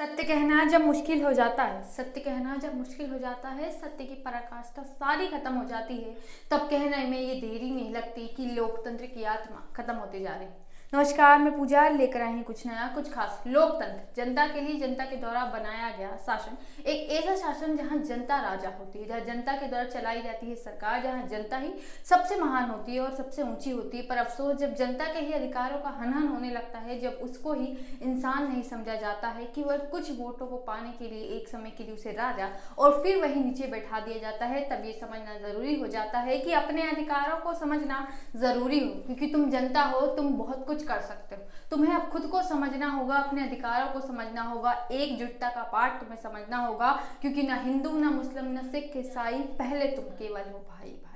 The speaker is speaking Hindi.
सत्य कहना जब मुश्किल हो जाता है, सत्य कहना जब मुश्किल हो जाता है, सत्य की पराकाष्ठा सारी खत्म हो जाती है। तब कहने में ये देरी नहीं लगती कि लोकतंत्र की आत्मा खत्म होती जा रही। नमस्कार, मैं पूजा, लेकर आई हूँ कुछ नया, कुछ खास। लोकतंत्र। जनता के लिए जनता के द्वारा बनाया गया शासन एक ऐसा शासन जहाँ जनता राजा होती है, जहाँ जनता के द्वारा चलाई जाती है सरकार, जहाँ जनता ही सबसे महान होती है और सबसे ऊँची होती है। पर अफसोस, जब जनता के ही अधिकारों का हनन होने लगता है, जब उसको ही इंसान नहीं समझा जाता है कि वह कुछ वोटों को पाने के लिए एक समय के लिए उसे राजा और फिर वही नीचे बैठा दिया जाता है, तब ये समझना ज़रूरी हो जाता है कि अपने अधिकारों को समझना ज़रूरी हो। क्योंकि तुम जनता हो, तुम बहुत कुछ कुछ कर सकते हो। तुम्हें अब खुद को समझना होगा, अपने अधिकारों को समझना होगा, एकजुटता का पाठ तुम्हें समझना होगा, क्योंकि ना हिंदू, ना मुस्लिम, ना सिख ईसाई पहले तुम केवल हो भाई भाई